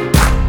Bye.